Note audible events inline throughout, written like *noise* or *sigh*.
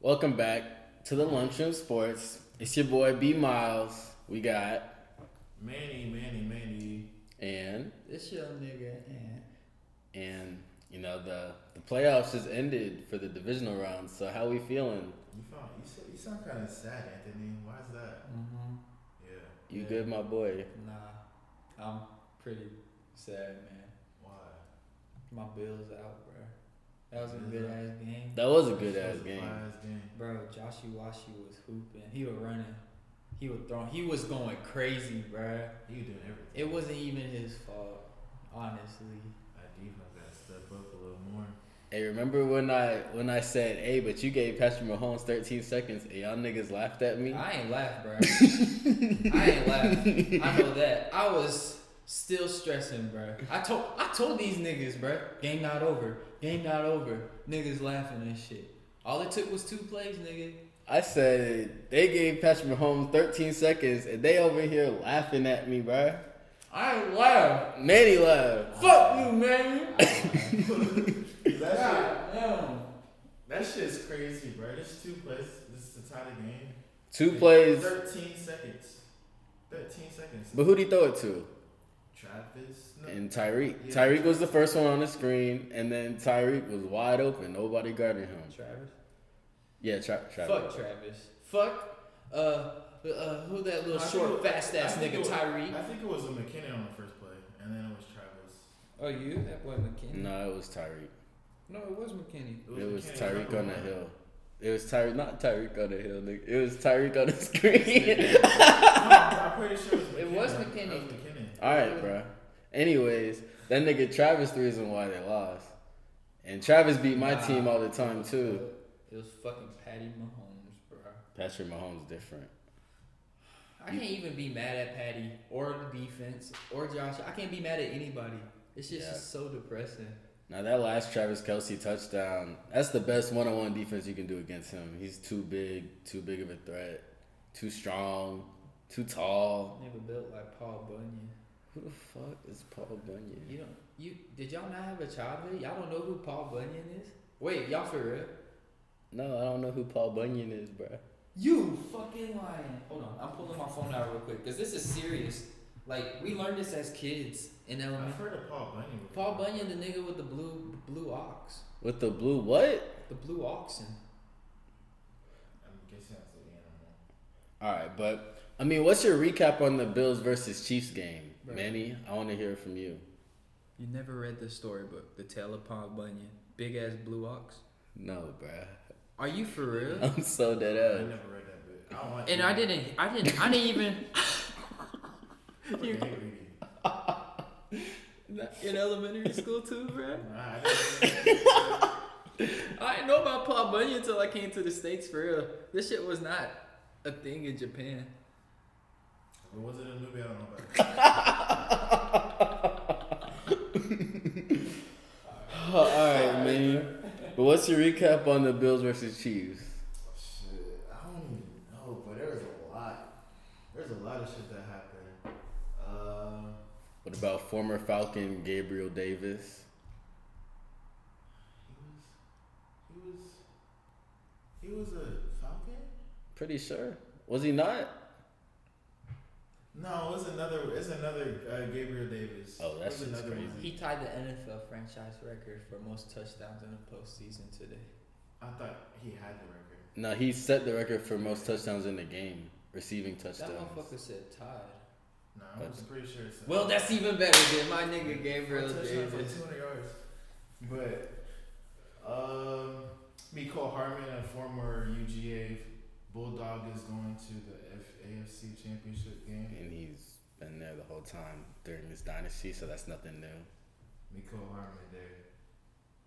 Welcome back to the Lunchroom Sports. It's your boy B Miles. We got Manny, Manny, Manny. and This young nigga and and you know the the playoffs just ended for the divisional round. So how we feeling? You found you, so, you sound kind of sad, Anthony. Why is that? mm-hmm. Yeah. You Yeah. good, my boy? nah, I'm pretty sad, man. Why? My Bills out, bro. That was a good ass game, That was a good ass was a game. game. bro. Joshy Washi was hooping. He was running. He was throwing. He was going crazy, bro. You doing everything. It wasn't even his fault, honestly. I defense got to step up a little more. Hey, remember when I when I said, "Hey, but you gave Patrick Mahomes 13 seconds," and y'all niggas laughed at me? I ain't laugh, bro. *laughs* I ain't laugh. I know that. I was still stressing, bro. I told I told these niggas, bro. Game not over. Game not over. Niggas laughing and shit. All it took was two plays, nigga. I said they gave Patrick Mahomes 13 seconds, and they over here laughing at me, bruh. I ain't laugh. Manny laughed. Fuck you, man. *laughs* that, God damn. shit, that shit's crazy, bro. This two plays. This is the tie the game. Two plays, 13 seconds. 13 seconds. but who'd he throw it to? Travis. No. And Tyreek. Yeah. Tyreek was the first one on the screen, and then Tyreek was wide open. Nobody guarded him. Travis. Yeah, Tra- Travis. Fuck Travis. Fuck. Uh. Uh. Who that little I short, think fast ass nigga was- Tyreek? I think it was a McKinnon on the first play, and then it was Travis. Oh, you? That boy McKinney. No, it was Tyreek. No, it was McKinney. It was McKinnon Tyreek on the one. hill. It was Tyreek, not Tyreek on the hill, nigga. It was Tyreek on the *laughs* screen. *laughs* No, I'm pretty sure it was McKinnon. It was That McKinnon. was McKinnon. All right, bro. Anyways, that nigga Travis the reason why they lost, and Travis beat my Nah. team all the time too. It was fucking Patty Mahomes, bro. Patrick Mahomes different. I can't even be mad at Patty or the defense or Josh. I can't be mad at anybody. It's just, Yeah. just so depressing. Now that last Travis Kelce touchdown, that's the best one-on-one defense you can do against him. He's too big, too big of a threat, too strong, too tall. Never built like Paul Bunyan. Who the fuck is Paul Bunyan? You don't. You did y'all not have a childhood? Y'all don't know who Paul Bunyan is? Wait, y'all for real? No, I don't know who Paul Bunyan is, bro. You fucking lying. Hold on, I'm pulling my phone out real quick because this is serious. Like we learned this as kids in elementary. I've heard of Paul Bunyan. before. Paul Bunyan, the nigga with the blue blue ox, With the blue what? the blue oxen. I'm guessing that's the animal. All right, but I mean, what's your recap on the Bills versus Chiefs game, Bro. Manny? I want to hear from you. You never read the storybook, The Tale of Paul Bunyan, big ass blue ox. No, bruh. Are you for real? *laughs* I'm so dead I never read that bit. I don't and to. I didn't, I didn't, I didn't even. *laughs* fucking hate reading. *laughs* In elementary school too, bro. Nah, I didn't- I didn't know about Paul Bunyan until I came to the states for real. This shit was not a thing in Japan. What was it in the movie? I don't know about it. *laughs* All right, man. But what's your recap on the Bills versus Chiefs? Shit, I don't even know, but there was a lot. There's a lot of shit that happened. Uh, What about former Falcon Gabriel Davis? he was, he was, he was a Falcon. Pretty sure. Was he not? No, it's another. It's another uh, Gabriel Davis. Oh, that It another crazy. one. He tied the NFL franchise record for most touchdowns in a postseason today. I thought he had the record. No, he set the record for most touchdowns in the game, receiving touchdowns. That touchdowns. motherfucker said tied. No, I was pretty sure. It's Well, that's even better than my nigga Gabriel touchdowns for Davis. 200 yards. But um, Mecole Hardman, a former UGA Bulldog, is going to the F- AFC Championship game. And he's been there the whole time during his dynasty, so that's nothing new. Mecole Hardman there.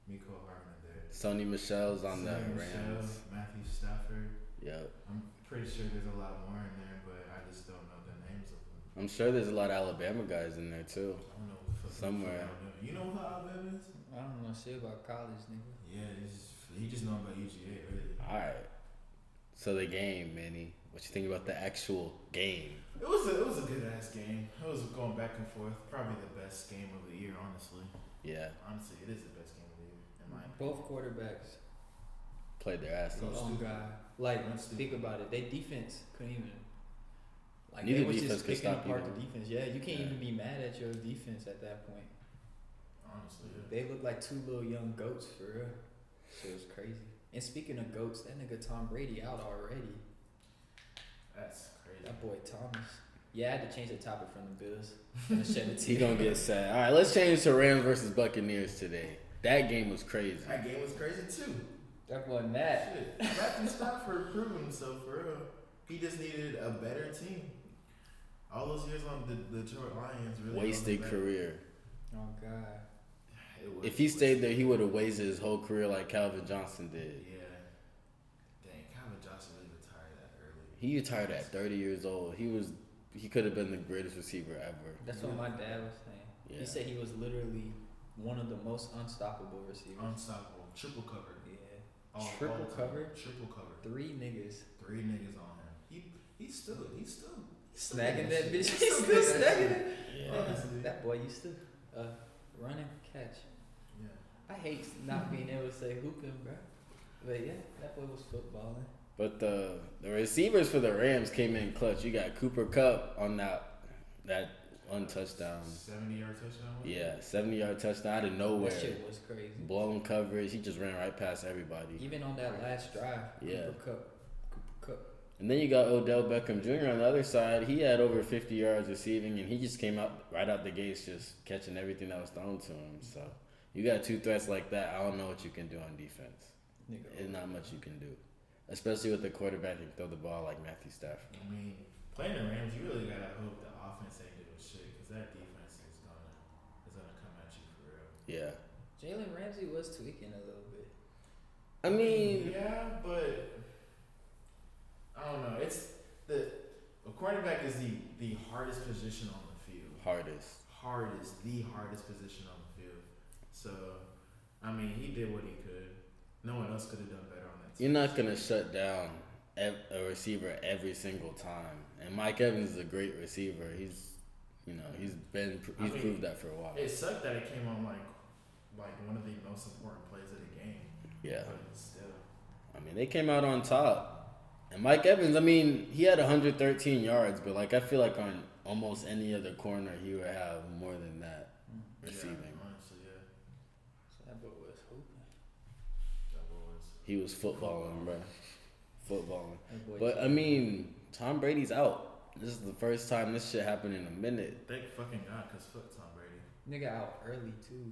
Mecole Hardman there. Sony Michel's on the Sonny Rams. Matthew Stafford. Yep. I'm pretty sure there's a lot more in there, but I just don't know the names of them. I'm sure there's a lot of Alabama guys in there too. I don't know what Somewhere. Alabama- You know who Alabama is? I don't know shit about college, nigga. Yeah, he's, he just know about UGA, really. Alright. So the game, Manny. What you think about the actual game? It was a, it was a good ass game. It was going back and forth. Probably the best game of the year, honestly. Yeah. Honestly, it is the best game of the year in my opinion. Both quarterbacks played their ass Bro, off. Oh stupid. god! Like That's stupid. think about it. They defense couldn't even. Like Neither they was defense just could picking stop apart either. the defense. Yeah, you can't Yeah. even be mad at your defense at that point. Honestly, yeah. They look like two little young goats for real. Shit was crazy. And speaking of goats, that nigga Tom Brady out already. That's crazy. That boy Thomas. Yeah, I had to change the topic from the Bills. *laughs* And the He gonna get sad. All right, let's change to Rams versus Buccaneers today. That game was crazy. That game was crazy too. That wasn't that. Shit. Matthew Stafford proving himself for real. He just needed a better team. All those years on the, the Detroit Lions really Wasted career. Oh god. Bad. It was If he stayed there, he would have wasted his whole career like Calvin Johnson did. Yeah. Dang, Calvin Johnson really retired that early. He retired at 30 years old. He was he could have been the greatest receiver ever. That's what my dad was saying. Yeah. He said he was literally one of the most unstoppable receivers. Unstoppable. Triple cover. yeah. All, Triple all the cover? Triple cover. Three niggas. Three niggas on him. He he still he's still he's still Snagging doing that bitch. shit. He's still snagging it. Yeah. Honestly. That boy used to uh, run and catch. Yeah. I hate not being able to say hooping, bro. But yeah, that boy was footballing. But the the receivers for the Rams came in clutch. You got Cooper Kupp on that that one touchdown. Seventy yard touchdown. Yeah, 70 yard touchdown out of nowhere. That shit was crazy. Blown coverage. He just ran right past everybody. Even on that last drive, Yeah. Cooper Kupp. And then you got Odell Beckham Jr. on the other side. He had over 50 yards receiving, and he just came out right out the gates, just catching everything that was thrown to him. So you got two threats like that. I don't know what you can do on defense. Nigga, There's not much you can do, especially with the quarterback who can throw the ball like Matthew Stafford. I mean, playing the Rams, you really gotta hope the offense ain't doing shit because that defense is gonna is gonna come at you for real. Yeah, Jalen Ramsey was tweaking a little bit. I mean, yeah, but I don't know. It's the a quarterback is the the hardest position on the field. hardest. Hardest, the hardest position on the field. So, I mean, he did what he could. No one else could have done better on that. You're not gonna shut down a receiver every single time. And Mike Evans is a great receiver. He's, you know, he's been I he's mean, proved that for a while. It sucked that it came on like like one of the most important plays of the game. Yeah. But still. I mean, they came out on top. And Mike Evans, I mean, he had 113 yards, but like I feel like on almost any other corner, he would have more than that mm. receiving. Yeah, honestly, yeah. So that boy was hooping. That was. He was footballing, bro. Footballing. But I mean, Tom Brady's out. This is the first time this shit happened in a minute. Thank fucking God, cause fuck Tom Brady. nigga out early too.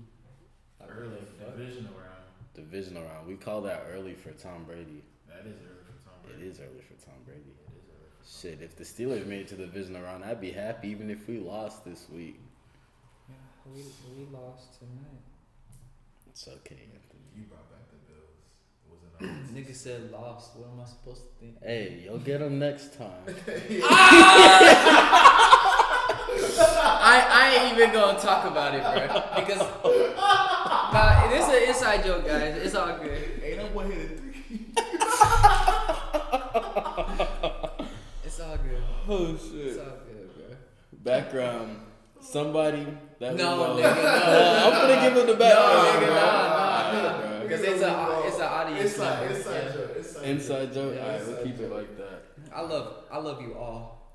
Like, Early the fuck? divisional round. Divisional round. We call that early for Tom Brady. That is early for Tom It Brady. is early for Tom Brady. It is early. For Tom Shit, if the Steelers made it to the divisional round, I'd be happy even if we lost this week. Yeah, we we lost tonight. It's okay, Anthony. You brought back the Bills. It was an *coughs* Nigga said lost. What am I supposed to think? Hey, you'll get them next time. *laughs* I, I ain't even gonna talk about it, bro. Because nah, this is an inside joke, guys. It's all good. Ain't no boy hit a three. It's all good. Oh It's shit. all good, bro. Background. Somebody that No, know. nigga, no. Uh, *laughs* I'm gonna give him the No, background. nigga, bro. nah, nah. Alright, bro. Because it's a it's an audience Inside, member. inside Yeah. joke. Inside, Inside joke. Yeah, Alright, we'll inside keep it like that. I love I love you all.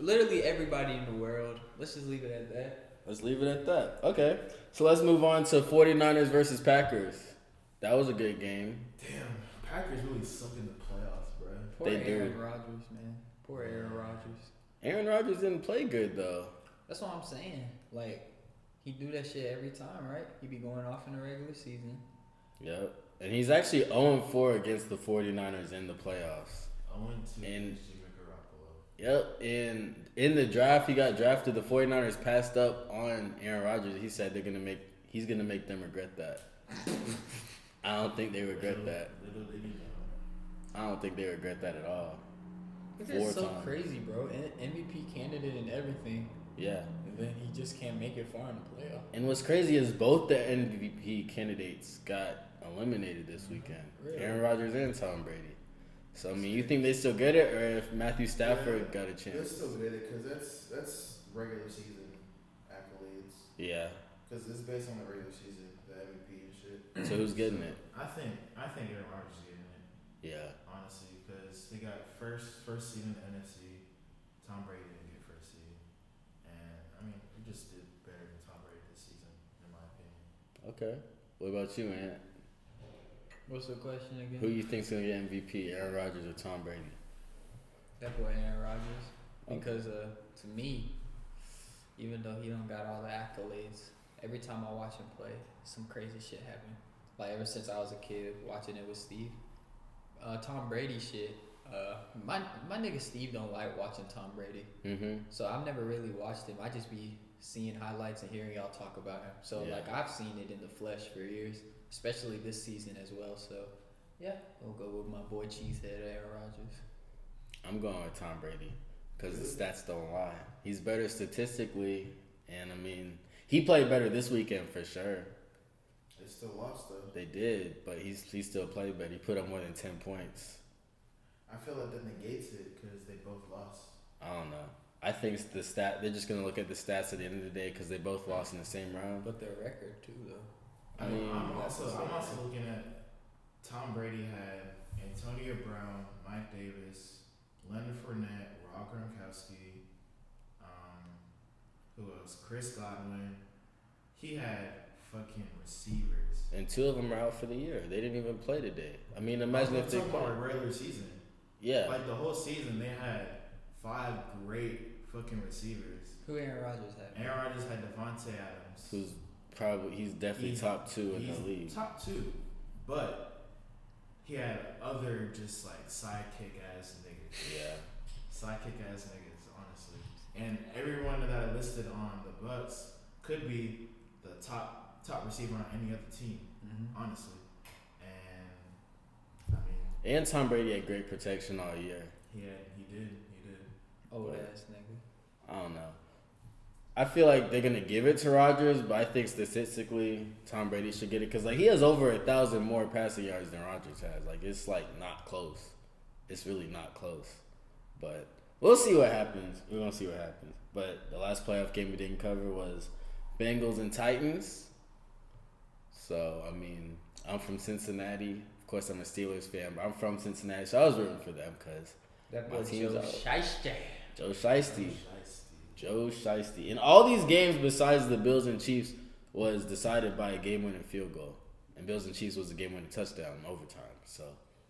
Literally everybody in the world. Let's just leave it at that. Let's leave it at that. Okay. So let's move on to 49ers versus Packers. That was a good game. Damn, Packers really suck in the playoffs, bro. Poor They do. Aaron Rodgers, man. Poor Aaron Rodgers. Aaron Rodgers didn't play good though. That's what I'm saying. Like he do that shit every time, right? He be going off in the regular season. Yep. And he's actually 0 4 against the 49ers in the playoffs. I went to And- Jimmy Garoppolo. Yep. And in the draft, he got drafted. The 49ers passed up on Aaron Rodgers. He said they're gonna make he's gonna make them regret that. *laughs* I don't think they regret Little- that. Little did he. I don't think they regret that at all. It's Four just so times. crazy, bro. N- MVP candidate and everything, Yeah. and then he just can't make it far in the playoff. And what's crazy is both the MVP candidates got eliminated this weekend. Really? Aaron Rodgers and Tom Brady. So I mean, you think they still get it, or if Matthew Stafford got a chance? They'll still get it because that's that's regular season accolades. Yeah. Because it's based on the regular season, the MVP and shit. So who's getting it? I think I think Aaron Rodgers is getting it. First first seed in the NFC. Tom Brady didn't get first seed, and I mean, he just did better than Tom Brady this season, in my opinion. Okay. What about you, Ant? What's the question again? Who you think's gonna get MVP, Aaron Rodgers or Tom Brady? That boy Aaron Rodgers. Okay. Because uh, to me, even though he don't got all the accolades, every time I watch him play, some crazy shit happen. Like ever since I was a kid watching it with Steve. Uh, Tom Brady shit. Uh, my my nigga Steve don't like watching Tom Brady, Mm-hmm. so I've never really watched him. I just be seeing highlights and hearing y'all talk about him. So Yeah. like I've seen it in the flesh for years, especially this season as well. So yeah, we'll go with my boy Cheesehead Aaron Rodgers. I'm going with Tom Brady because the stats don't lie. He's better statistically, and I mean, he played better this weekend for sure. They still lost though. They did, but he's he still played better. He put up more than ten points. I feel like that negates it because they both lost. I don't know. I think it's the stat. They're just gonna look at the stats at the end of the day because they both lost in the same round. But their record too, though. I mean, I'm also I'm also looking at Tom Brady had Antonio Brown, Mike Davis, Leonard Fournette, Rob Gronkowski, um, who else? Chris Godwin. He had fucking receivers. And two of them are out for the year. They didn't even play today. I mean, imagine I'm if they talking played. about regular season. Yeah, Like the whole season, they had five great fucking receivers. Who Aaron Rodgers had? Aaron Rodgers had Davante Adams. who's probably he's definitely He's- top two in He's the league. top two, but he had other just like sidekick ass niggas, Yeah, sidekick ass niggas, honestly. And everyone that I listed on the Bucks could be the top top receiver on any other team, Mm-hmm. honestly. And I mean, and Tom Brady had great protection all year. Yeah, he did he did. Old But- ass nigga. I don't know. I feel like they're gonna give it to Rodgers, but I think statistically Tom Brady should get it because like he has over a thousand more passing yards than Rodgers has. Like it's like not close. It's really not close. But we'll see what happens. We're gonna see what happens. But the last playoff game we didn't cover was Bengals and Titans. So I mean, I'm from Cincinnati. Of course, I'm a Steelers fan, but I'm from Cincinnati, so I was rooting for them because That My boy team's Joe out. Shiesty. Joe Shiesty. Shiesty. Joe Shiesty. And all these games besides the Bills and Chiefs was decided by a game winning field goal. And Bills and Chiefs was a game winning touchdown in overtime. So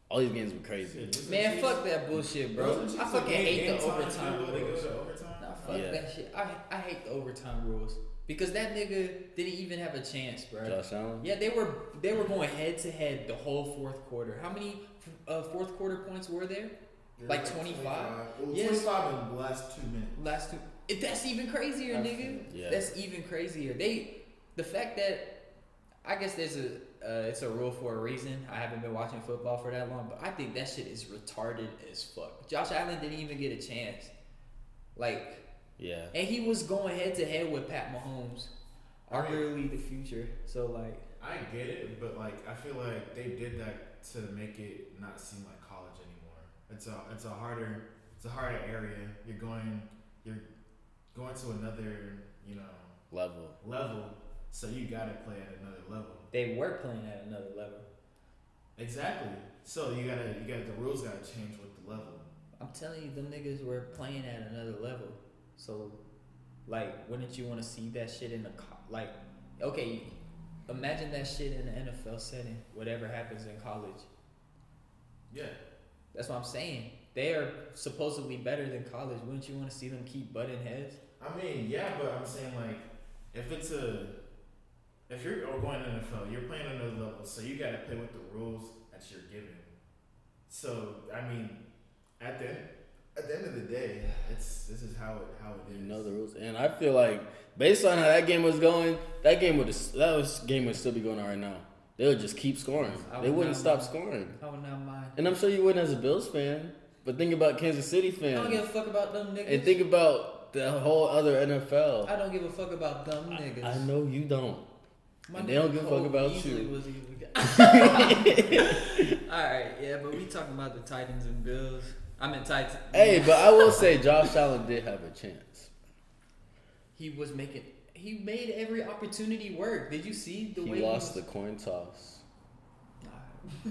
all these games were crazy. Man, fuck that bullshit, bro. I fucking hate the overtime field goal, they go rules. Nah, fuck Yeah. that shit. I I hate the overtime rules because that nigga didn't even have a chance, bro. Josh Allen? Yeah, they were they were going head to head the whole fourth quarter. How many uh, fourth quarter points were there? They're Like 25? Well, Yes. 25 in the last two minutes. Last two. If that's even crazier, nigga. Yeah. That's even crazier. They, the fact that, I guess there's a, uh, it's a rule for a reason. I haven't been watching football for that long, but I think that shit is retarded as fuck. Josh Allen didn't even get a chance. Like, Yeah. and he was going head to head with Pat Mahomes, arguably the future. So like, I get it, but like I feel like they did that to make it not seem like college anymore. It's a it's a harder it's a harder area. You're going you're going to another you know Level. level, so you got to play at another level. they were playing at another level. Exactly. So you gotta you got to the rules gotta change with the level. I'm telling you, them niggas were playing at another level. So, like, wouldn't you want to see that shit in the co- like? Okay, imagine that shit in the NFL setting. Whatever happens in college, Yeah. that's what I'm saying. They are supposedly better than college. Wouldn't you want to see them keep butting heads? I mean, yeah, but I'm saying like, if it's a, if you're going to NFL, you're playing another level, so you got to play with the rules that you're given. So I mean, at the at the end of the day, it's this is how it how it is. You know the rules. And I feel like based on how that game was going, that game would that was game would still be going on right now. They would just keep scoring. I They would wouldn't stop mind. scoring. I would not mind. And I'm sure you wouldn't as a Bills fan. But think about Kansas City fan, I don't give a fuck about them niggas. And think about the whole other NFL. I don't give a fuck about them niggas. I know you don't. My And they don't give a fuck about you. was even- *laughs* *laughs* All right, yeah, but we talking about the Titans and Bills. I mean Titans. Hey, but I will say Josh Allen did have a chance. he was making. He made every opportunity work. Did you see the He way lost he the coin toss. *laughs*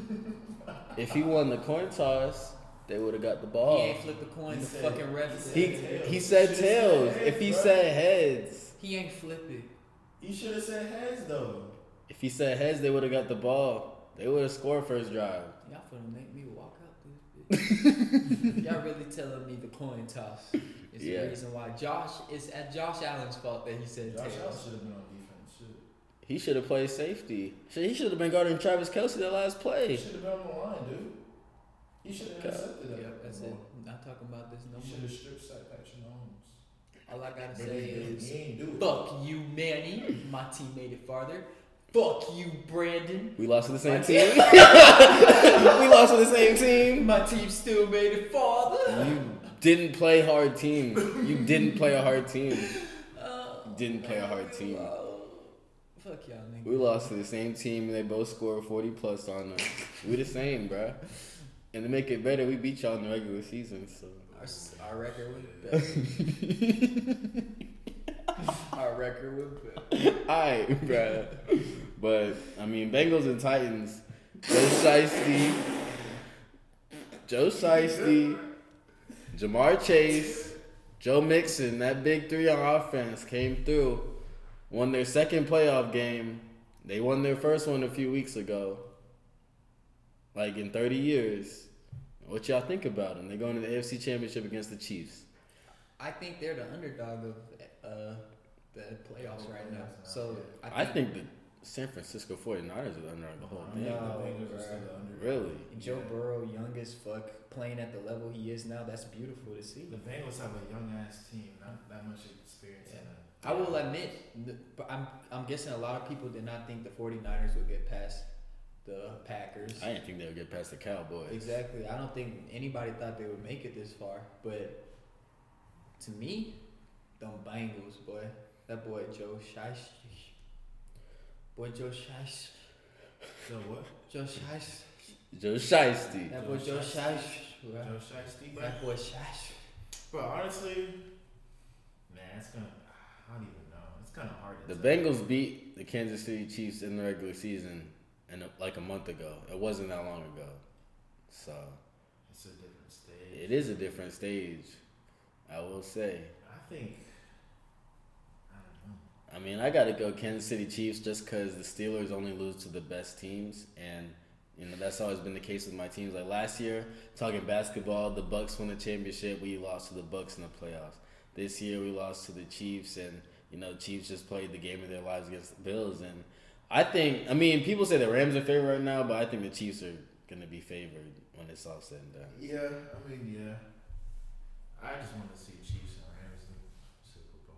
If he won the coin toss, they would have got the ball. He ain't flipped the coin. He The said- fucking ref. he said- He tails. he said Should've said tails. heads, If he bro. said heads, He ain't flip it. You should have said heads though. if he said heads, they would have got the ball. They would have scored first drive. Y'all finna make me walk out this bitch. *laughs* Y'all really telling me the coin toss is Yeah. the reason why Josh is at Josh Allen's fault that he said Josh Allen should have been on defense. Shit. He should have played safety. Shit, he should have been guarding Travis Kelce that last He play. should have been on the line, dude. He should have God. intercepted that. Yep, that's it. Not talking about this no He should more. have strip sacked Patrick Mahomes. All I gotta say is he ain't do it. fuck you, Manny. My team made it farther. Fuck you, Brandon. We lost to the same team. *laughs* we lost to the same team. My team still made it farther. You didn't play hard team. You didn't play a hard team. Uh, Didn't play a hard team. uh, fuck y'all, nigga. We lost to the same team and they both scored 40 plus on us. We the same, bruh. And to make it better, we beat y'all in the regular season. So Our, our record was better. *laughs* our record was better. Alright, bruh. But I mean, Bengals and Titans. Joe Shiesty, Joe Shiesty, Ja'Marr Chase, Joe Mixon. That big three on offense came through. Won their second playoff game. They won their first one a few weeks ago. Like in 30 years. What y'all think about them? They're going to the AFC Championship against the Chiefs. I think they're the underdog of uh, the playoffs right now. So I think the San Francisco 49ers are the underdog the whole I thing. No, the Bengals are still the underdog. Really? Joe Burrow, young as fuck, playing at the level he is now. That's beautiful to see. The Bengals have a young ass team, not that much experience in it. I will admit, I'm I'm guessing a lot of people did not think the 49ers would get past the Packers. I didn't think they would get past the Cowboys. Exactly. I don't think anybody thought they would make it this far. But to me, them Bengals, boy. That boy Joe Shish. Boy Joe Shish. So what? Joe Shish. Joe Shiesty. That boy Joe Joe Shiesty. Shish. Joe Shiesty, bro. That boy Shish. But honestly, man, it's gonna. I don't even know. It's kind of hard to. The tell. Bengals beat the Kansas City Chiefs in the regular season and like a month ago. It wasn't that long ago. So It's a different stage. it is a different stage. I will say. I think. I mean, I got to go Kansas City Chiefs just because the Steelers only lose to the best teams, and you know that's always been the case with my teams. Like last year, talking basketball, the Bucks won the championship. We lost to the Bucks in the playoffs. This year, we lost to the Chiefs, and you know, Chiefs just played the game of their lives against the Bills. And I think, I mean, people say the Rams are favored right now, but I think the Chiefs are going to be favored when it's all said and done. Yeah, I mean, yeah. I just want to see Chiefs and Rams in Super Bowl.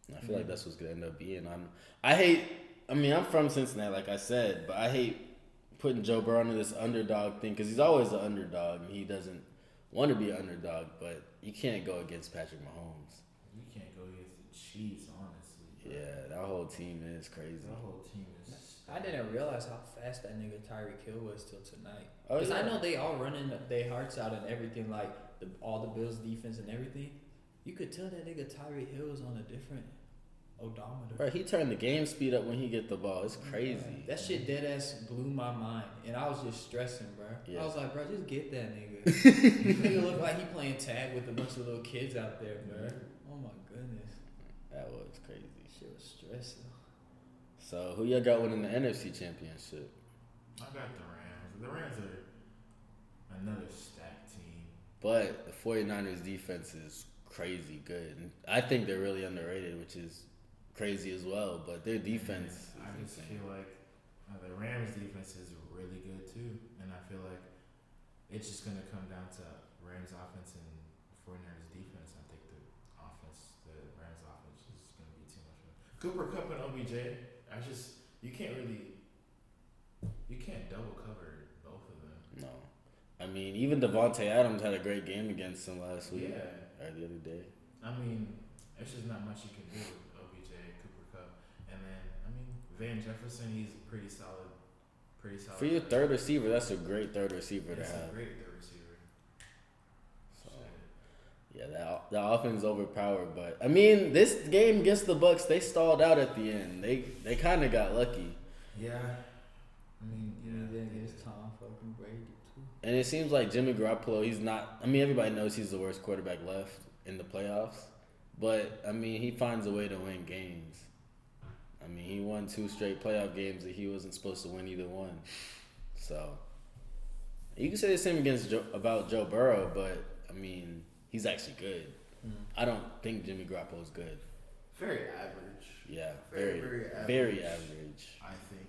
And I feel like that's what's gonna end up being. I'm. I hate. I mean, I'm from Cincinnati, like I said, but I hate putting Joe Burrow into this underdog thing because he's always an underdog and he doesn't want to be an underdog. But you can't go against Patrick Mahomes. You can't go against the Chiefs, honestly. bro. Yeah, that whole team is crazy. The whole team is. I didn't realize how fast that nigga Tyreek Hill was till tonight. Oh, Because I know they all running their hearts out and everything, like the, all the Bills defense and everything. You could tell that nigga Tyreek Hill was on a different odometer. Bro, he turned the game speed up when he get the ball. It's crazy. That shit dead ass blew my mind, and I was just stressing, bro. Yeah. I was like, bro, just get that nigga. *laughs* nigga look like he playing tag with a bunch of little kids out there, bro. Oh my goodness, That was crazy. shit was stressing. So who y'all got winning the NFC Championship? I got the Rams. The Rams are another stacked team. But the 49ers defense is crazy good. And I think they're really underrated, which is crazy as well. But their defense I just insane. feel like uh, the Rams defense is really good too, and I feel like it's just gonna come down to Rams offense and 49ers defense. I think the offense, the Rams offense, is gonna be too much. Of Cooper Kupp and OBJ. I just you can't really you can't double cover both of them. No. I mean, even Davante Adams had a great game against them last week Yeah, or the other day. I mean it's just not much you can do with OBJ, Cooper Kupp, and then I mean Van Jefferson. He's pretty solid, pretty solid. For your third receiver, that's a great third receiver to It's a have. great third receiver. So, yeah, that the offense overpowered, but I mean, this game against the Bucks, they stalled out at the end. They they kind of got lucky. Yeah. I mean, You yeah. need that against Tom fucking Brady too. And it seems like Jimmy Garoppolo, he's not. I mean, everybody knows he's the worst quarterback left in the playoffs. But, I mean, he finds a way to win games. I mean, he won two straight playoff games that he wasn't supposed to win either one. So, you can say the same against Joe, about Joe Burrow, but, I mean, he's actually good. I don't think Jimmy Garoppolo is good. Very average. Yeah, Very, very, very very average. average. I think.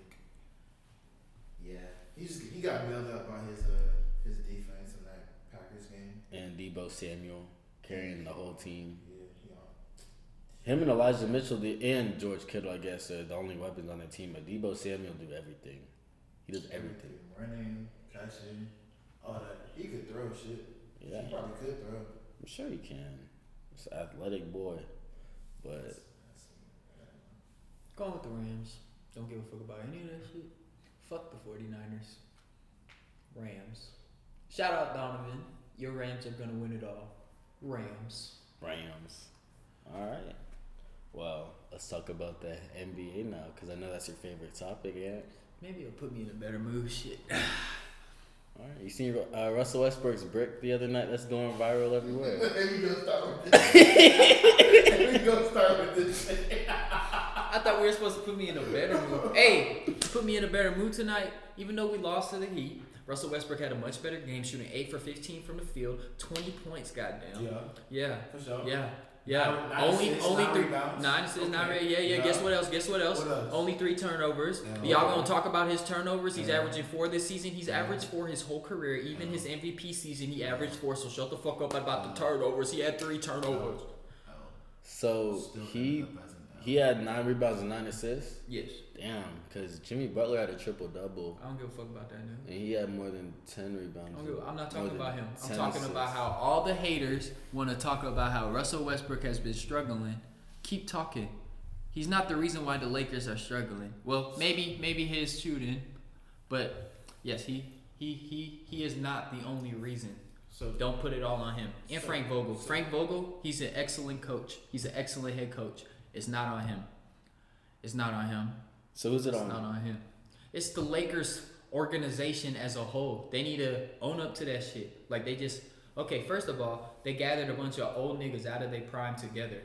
Yeah, he just he got bailed out by his uh his defense in that Packers game. And Deebo Samuel carrying the whole team. Yeah, on. Him and Elijah Mitchell the, and George Kittle, I guess, are the only weapons on the team. But Deebo Samuel do everything. He does everything. Running, catching, all that. He could throw shit. Yeah, He probably could throw. I'm sure he can. It's an athletic boy, but That's- Going with the Rams. Don't give a fuck about any of that shit. Fuck the 49ers. Rams. Shout out Donovan. Your Rams are gonna win it all. Rams. Rams. All right. Well, let's talk about the NBA now, because I know that's your favorite topic. Yeah. Maybe it'll put me in a better mood. Shit. *sighs* All right. You seen uh, Russell Westbrook's brick the other night? That's going viral everywhere. Maybe we gonna start with this. Maybe we gonna start with this. I thought we were supposed to put me in a better mood. Hey, put me in a better mood tonight. Even though we lost to the Heat, Russell Westbrook had a much better game, shooting eight for 15 from the field, 20 points. Goddamn. Yeah, Yeah. for sure. Yeah. Yeah, Nine- nine only assists, only nine three rebounds. nine assists, nine Okay. re- yeah, yeah. Yeah. Guess what else? Guess what else? What else? Only three turnovers. Yeah. Y'all Okay. gonna talk about his turnovers? He's Yeah. averaging four this season. He's Yeah. averaged four his whole career. Even Yeah. his MVP season, he averaged four. So shut the fuck up about the oh. turnovers. He had three turnovers. Oh, So still he ended up as an L. he had nine rebounds and nine assists. Yes, Damn, because Jimmy Butler had a triple double, I don't give a fuck about that nigga. and he had more than ten rebounds. I don't give a- I'm not talking about him. I'm 10 talking about how all the haters want to talk about how Russell Westbrook has been struggling. Keep talking. He's not the reason why the Lakers are struggling. Well, maybe maybe his shooting, but yes, he he he he is not the only reason. So don't put it all on him. And So- Frank Vogel. so- Frank Vogel, he's an excellent coach. He's an excellent head coach. It's not on him. It's not on him. So who's it It's on? not on him. It's the Lakers organization as a whole. They need to own up to that shit. Like they just okay. First of all, they gathered a bunch of old niggas out of their prime together.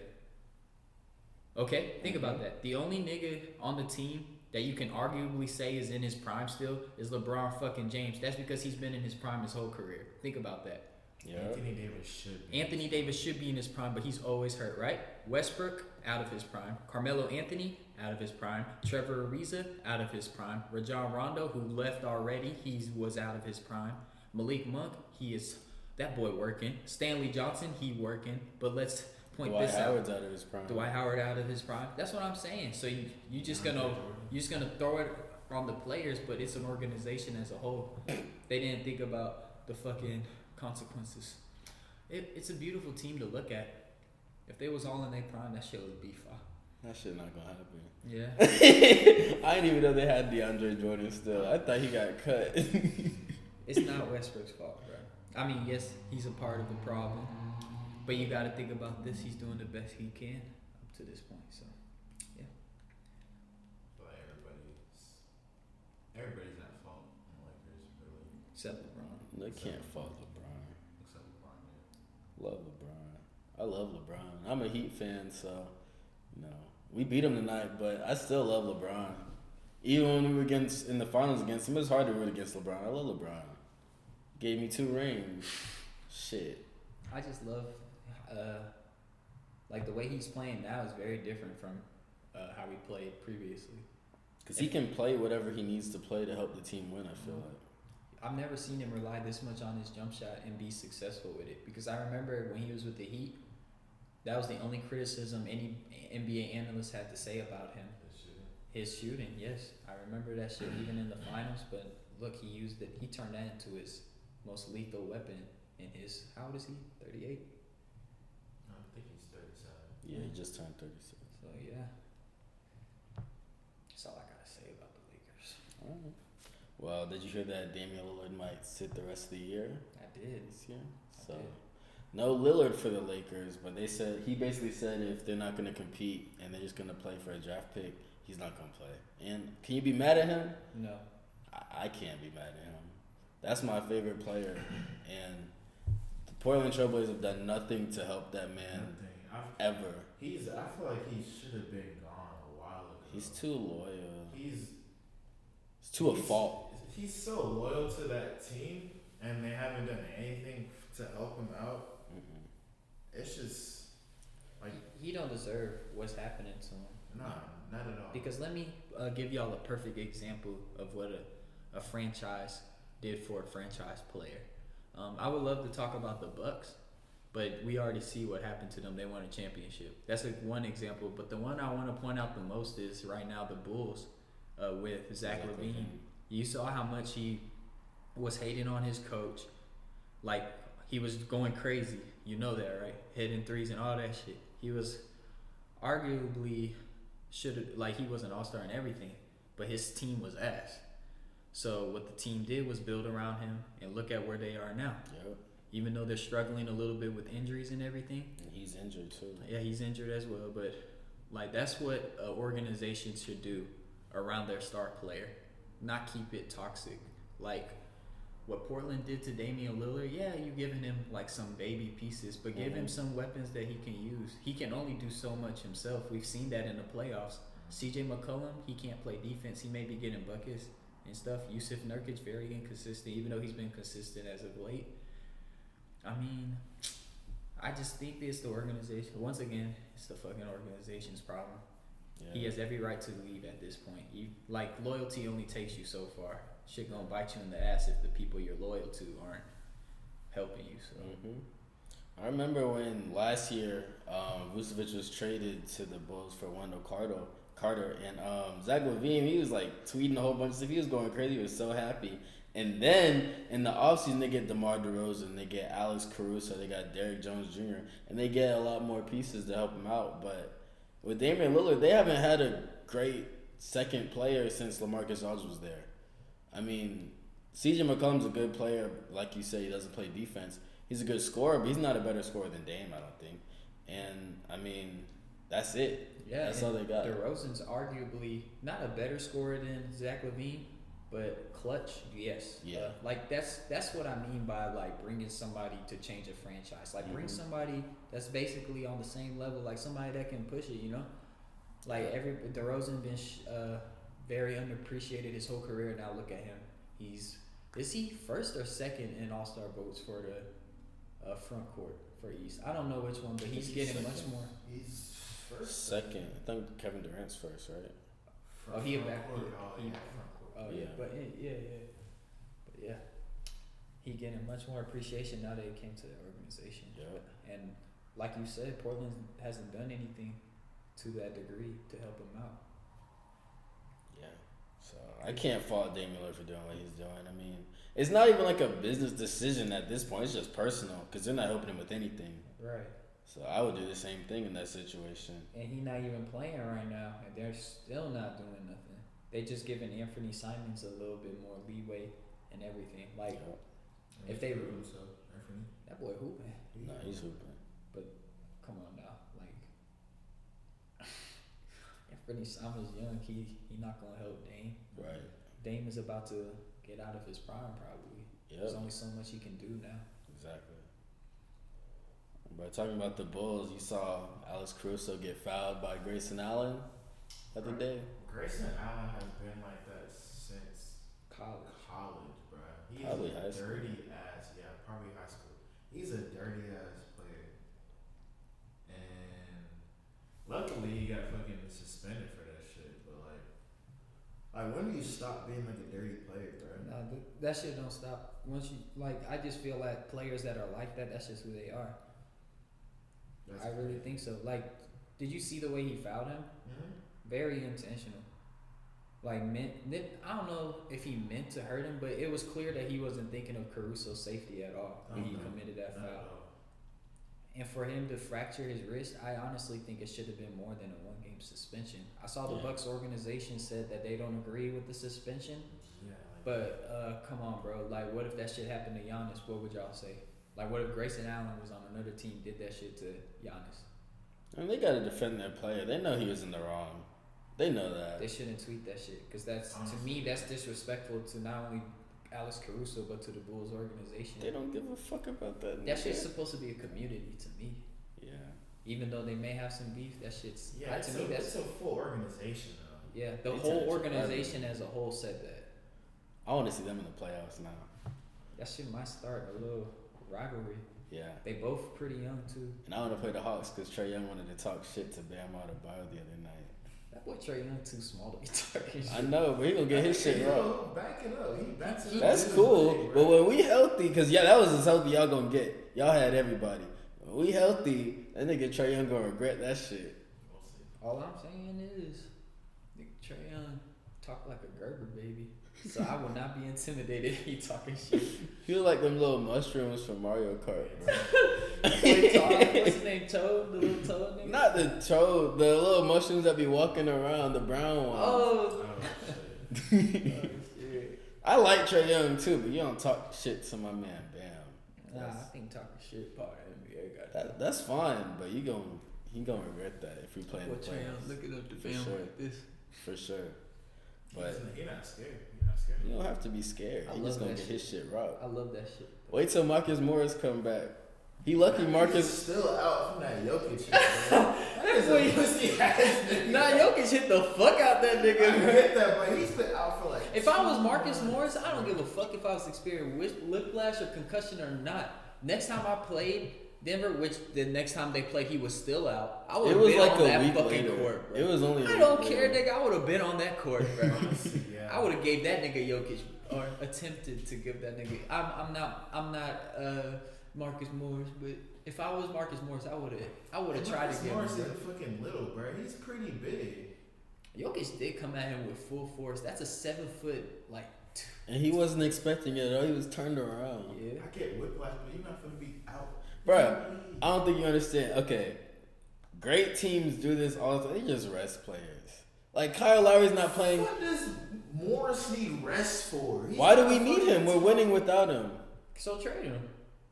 Okay, think about mm-hmm. that. The only nigga on the team that you can arguably say is in his prime still is LeBron fucking James. That's because he's been in his prime his whole career. Think about that. Yeah. Anthony Davis should. Be. Anthony Davis should be in his prime, but he's always hurt, right? Westbrook out of his prime. Carmelo Anthony out of his prime. Trevor Ariza out of his prime. Rajon Rondo, who left already, he was out of his prime. Malik Monk, he is that boy working. Stanley Johnson, he working. But let's point Dwight this Howard's out. out of his prime. Dwight Howard out of his prime. That's what I'm saying. So you you just gonna you're just gonna throw it on the players, but it's an organization as a whole. They didn't think about the fucking consequences. It, it's a beautiful team to look at. If they was all in their prime, that shit would be fire. That shit not gonna happen. Yeah. *laughs* I didn't even know they had DeAndre Jordan still. I thought he got cut. *laughs* it's not Westbrook's fault, bro. I mean, yes, he's a part of the problem, but you got to think about this. He's doing the best he can up to this point. So yeah. But everybody's everybody's at fault in the Lakers, really, except LeBron. they can't fault LeBron. except LeBron. yeah. Love LeBron. I love LeBron. I'm a Heat fan, so you know we beat him tonight, but I still love LeBron. Even when we were against in the finals against him, it's hard to root against LeBron. I love LeBron. Gave me two rings. Shit. I just love, uh, like the way he's playing now is very different from uh, how he played previously. Cause he can play whatever he needs to play to help the team win. I feel like. I've never seen him rely this much on his jump shot and be successful with it. Because I remember when he was with the Heat, that was the only criticism any NBA analyst had to say about him. This shit. His shooting, yes, I remember that shit even in the finals. But look, he used it. He turned that into his most lethal weapon. In his, how old is he? Thirty eight. I think he's thirty-seven. Yeah, he just turned 36. So yeah, that's all I gotta say about the Lakers. All right. Well, did you hear that Damian Lillard might sit the rest of the year I did. this year? I So, did. No Lillard for the Lakers, but they said he basically said if they're not going to compete and they're just going to play for a draft pick, he's not going to play. And can you be mad at him? No. I, I can't be mad at him. That's my favorite player, and the Portland Trailblazers have done nothing to help that man Nothing. I've- ever. He's. I feel like he should have been gone a while ago. He's too loyal. He's. It's to a fault. He's so loyal to that team, and they haven't done anything to help him out. It's just like He don't deserve what's happening to him. nah, not at all. Because let me uh, give y'all a perfect example of what a, a franchise did for a franchise player. Um, I would love to talk about the Bucks, but we already see what happened to them. They won a championship. That's a, one example. But the one I want to point out the most is right now the Bulls uh, with Zach LaVine. You saw how much he was hating on his coach. Like he was going crazy. You know that, right? Hitting threes and all that shit. He was arguably should have like he was an all star and everything, but his team was ass. So what the team did was build around him and look at where they are now. Yep. Even though they're struggling a little bit with injuries and everything, And he's injured too. yeah, he's injured as well, but like that's what an organization should do around their star player, not keep it toxic. Like what Portland did to Damian Lillard, yeah, you giving him like some baby pieces, but give him Mhm. some weapons that he can use. He can only do so much himself. We've seen that in the playoffs. CJ McCollum, he can't play defense. He may be getting buckets and stuff. Jusuf Nurkic, very inconsistent, even though he's been consistent as of late. I mean, I just think it's the organization. Once again, it's the fucking organization's problem. Yeah. He has every right to leave at this point. You like loyalty only takes you so far. Shit gonna bite you in the ass if the people you're loyal to aren't helping you. So hmm I remember when last year um, Vucevic was traded to the Bulls for Wendell Carter, Carter, and um, Zach LaVine. He was like tweeting a whole bunch of stuff. He was going crazy. He was so happy. And then in the offseason, they get DeMar DeRozan, they get Alex Caruso, they got Derrick Jones Jr., and they get a lot more pieces to help him out. But with Damian Lillard, they haven't had a great second player since LaMarcus Aldridge was there. I mean, CJ McCollum's a good player. Like you say, he doesn't play defense. He's a good scorer, but he's not a better scorer than Dame, I don't think. And, I mean, that's it. yeah, That's all they got. DeRozan's arguably not a better scorer than Zach LaVine, but clutch, yes. Yeah. Uh, like that's that's what I mean by like bringing somebody to change a franchise. Like bring Mhm. somebody that's basically on the same level, like somebody that can push it. You know, like every DeRozan been sh- uh, very underappreciated his whole career. Now look at him. He's is he first or second in All Star votes for the uh, front court for East? I don't know which one, but I think he's he's getting much more. He's first. Second. I think Kevin Durant's first, right? Oh, he a Front back- court. he- Oh, he- yeah, front court. Oh yeah, Yeah. but yeah, yeah, yeah, but yeah, he getting much more appreciation now that he came to the organization. Yep. And like you said, Portland hasn't done anything to that degree to help him out. Yeah. So I can't fault Damian Lillard for doing what he's doing. I mean, it's not even like a business decision at this point. It's just personal because they're not helping him with anything. Right. So I would do the same thing in that situation. And he not even playing right now, and they're still not doing nothing. They just giving Anthony Simons a little bit more leeway and everything. Like And If they- Caruso, uh, Anthony. that boy hooping. No, he's hooping. Come on now, like Anthony Simons young, he he not gonna help Dame. Right. Dame is about to get out of his prime probably. Yep. There's only so much he can do now. Exactly. But talking about the Bulls, you saw Alex Caruso get fouled by Grayson Allen the other day. Grayson Allen has been like that since College. college, bro. He's Probably a high school. dirty ass. Yeah, probably high school. He's a dirty ass player, and luckily he got fucking suspended for that shit. But like, like when do you stop being like a dirty player, bro? No, th- that shit don't stop. Once you like, I just feel like players that are like that, that's just who they are. That's I really think so. Like, did you see the way he fouled him? hmm Very intentional. Like meant, I don't know if he meant to hurt him, but it was clear that he wasn't thinking of Caruso's safety at all when he Okay. committed that foul. And for him to fracture his wrist, I honestly think it should have been more than a one suspension. I saw the Yeah. Bucks organization said that they don't agree with the suspension, Yeah, like, but uh, come on, bro. Like, what if that shit happened to Giannis? What would y'all say? Like, what if Grayson Allen was on another team, did that shit to Giannis? I mean, they got to defend their player. They know he was in the wrong. They know that. They shouldn't tweet that shit because that's to me that's disrespectful to not only Alex Caruso, but to the Bulls organization. They don't give a fuck about that. That nigga. shit's supposed to be a community to me. Yeah. Even though they may have some beef, that shit's Yeah, that- it's to a, me it's that's a full organization though. yeah. The They whole organization as a whole said that. I want to see them in the playoffs now. That shit might start a little rivalry. Yeah. They both pretty young too. And I want to play the Hawks because Trae Young wanted to talk shit to Bam Adebayo the other night. That boy Trae Young too small to be *laughs* talking shit. I know, but he gonna get his shit You right. Back it up. He, that's That's his cool, thing, but when we healthy, cause yeah, that was as healthy y'all gonna get. Y'all had everybody. When we healthy, that nigga Trae Young gonna regret that shit. All I'm saying is, nigga Trae Young talk like a Gerber baby. So I will not be intimidated if he talking shit. *laughs* Feel like them little mushrooms from Mario Kart, bro. *laughs* Wait, Todd, what's his name? Toad, the little Toad nigga. Not the toad, the little mushrooms that be walking around, the brown ones. Oh, Oh, shit. *laughs* shit. I like Trae Young too, but you don't talk shit to my man Bam. Nah, I think talking shit part of NBA got That, that's fine, but you gon' he gonna regret that if we play in the What Trae Young playoffs looking up the For film sure. like this. for sure. But He's- You're not scared. You're not scared. you don't have to be scared. I He just gonna get shit. his shit right. I love that shit. Wait till Marcus Morris come back. He lucky He's Marcus. still out from that Jokic. *laughs* That is Wait. a pussy. Nah, Jokic hit the fuck out that I nigga. that, but he's been out for like. If I was Marcus months. Morris, I don't give a fuck if I was experiencing whip- whiplash or concussion or not. Next time I played Denver, which the next time they played, he was still out. I would have was been like on a that week fucking later. court, bro. It was only. a I don't care, later. nigga. I would have been on that court, bro. *laughs* Yeah. I would have gave that nigga Jokic or *laughs* attempted to give that nigga. I'm, I'm not I'm not uh, Marcus Morris, but if I was Marcus Morris, I would have I would have tried Marcus to give Morris him. isn't fucking little, bro. He's pretty big. Bro. Jokic did come at him with full force. That's a seven foot like. And he wasn't expecting it. Though. He was turned around. yeah. I get whiplash, but you're not gonna be out. Bruh, I don't think you understand. Okay, great teams do this all the time. They just rest players. Like Kyle Lowry's not playing. What does Morris need rest for? He's Why do we need him? We're winning without him. So trade him.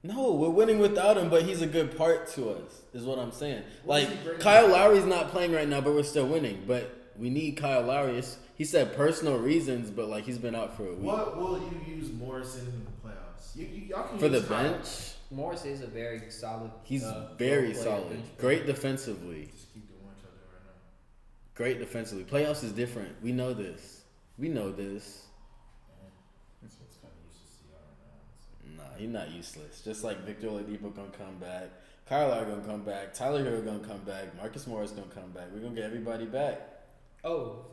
No, we're winning without him, but he's a good part to us. Is what I'm saying. What Like does he bring Kyle? Lowry's not playing right now, but we're still winning. But we need Kyle Lowry. It's, he said personal reasons, but like he's been out for a week. What will you use Morris in the playoffs? You, you, y'all can For the Kyle. bench, Morris is a very solid. he's uh, very solid. Great defensively. Just keep doing what y'all right now. Great defensively. Playoffs is different. We know this. We know this. That's what's kind of useless to y'all right now. Nah, he's not useless. Just like Victor Oladipo gonna come back, Kyle Lowry gonna come back, Tyler Herro gonna come back, Marcus Morris gonna come back. We're gonna get everybody back. Oh,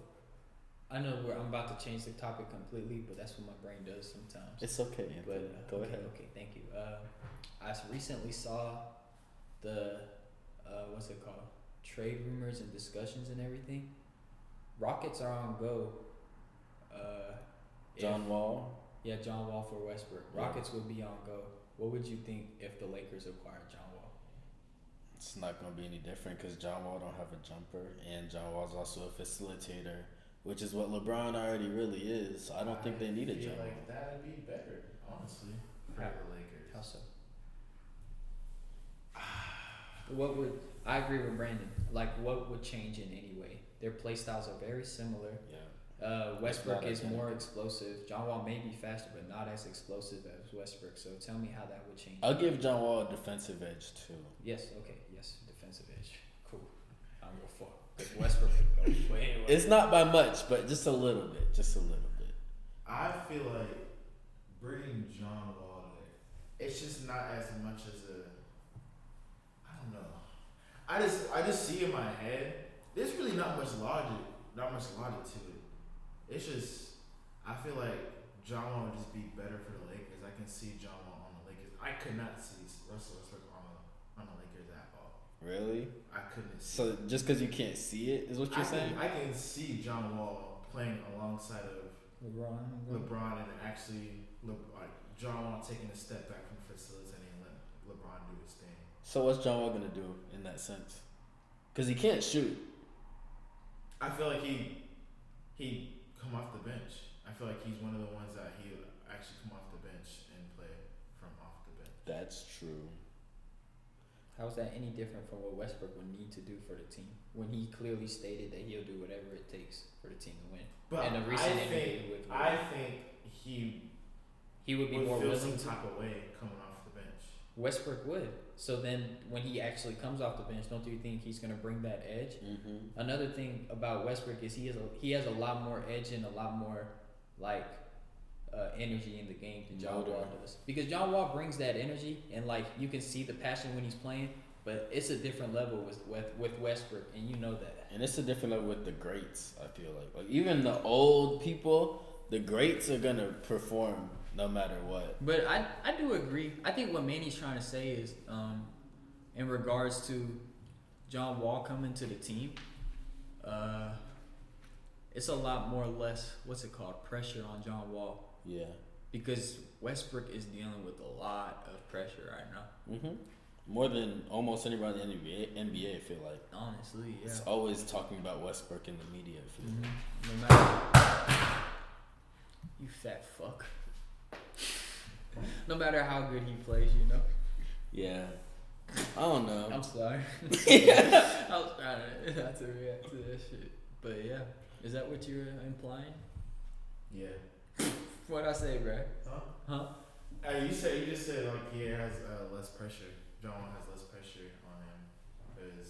I know where I'm about to change the topic completely, but that's what my brain does sometimes. It's okay. But Anthony. uh, Go okay, ahead. Okay, thank you. Uh, I s- recently saw the uh, what's it called? Trade rumors and discussions and everything. Rockets are on go. Uh, if- John Wall. yeah, John Wall for Westbrook. Yeah. Rockets would be on go. What would you think if the Lakers acquired John Wall? It's not gonna be any different because John Wall don't have a jumper, and John Wall's also a facilitator, which is what LeBron already really is. So I don't think they need a feel jumper. like that'd be better, honestly, for the Lakers. How so? What would I agree with Brandon? Like, what would change in any way? Their play styles are very similar. Yeah. Uh, Westbrook is more explosive. John Wall may be faster, but not as explosive as Westbrook. So tell me how that would change. I'll give John Wall a defensive edge too. yes, okay, yes, defensive edge. Cool. I'm gonna fuck. Because Westbrook could go way, way. It's not by much, but just a little bit. Just a little bit. I feel like bringing John Wall there, it's just not as much as a. I don't know. I just I just see in my head. There's really not much logic, not much logic to it. It's just I feel like John Wall would just be better for the Lakers. I can see John Wall on the Lakers. I could not see Russell Westbrook on the on the Lakers at all. Really? I couldn't see. So just because you can't see it is what you're saying? can, I can see John Wall playing alongside of LeBron. LeBron and actually Le, like John Wall taking a step back from facilitating and let LeBron do his thing. So what's John Wall gonna do in that sense? Because he can't shoot. I feel like he he come off the bench. I feel like he's one of the ones that he actually come off the bench and play from off the bench. That's true. How is that any different from what Westbrook would need to do for the team when he clearly stated that he'll do whatever it takes for the team to win? But And a I recent think interview with I think he he would be would more feel willing some to. type of way coming off the bench. Westbrook would. So then, when he actually comes off the bench, don't you think he's gonna bring that edge? Mm-hmm. Another thing about Westbrook is he has a he has a lot more edge and a lot more like uh, energy in the game than John Wall does. Because John Wall brings that energy and like you can see the passion when he's playing, but it's a different level with with, with Westbrook, and you know that. And it's a different level with the greats. I feel like, like even the old people, the greats are gonna perform no matter what. But I I do agree. I think what Manny's trying to say is um, in regards to John Wall coming to the team, uh, it's a lot more or less what's it called pressure on John Wall. Yeah. because Westbrook is dealing with a lot of pressure right now. Mm-hmm. More than almost anybody in the NBA, NBA I feel like. Honestly, yeah. It's always talking about Westbrook in the media. I feel like. No matter you fat fuck. *laughs* no matter how good he plays, you know. Yeah. I don't know. I'm sorry. I was trying to not to react to that shit, but yeah. Is that what you're implying? Yeah. *laughs* What I say, bro? Huh? Huh? Uh, you said you just said like he has uh, less pressure. John has less pressure on him because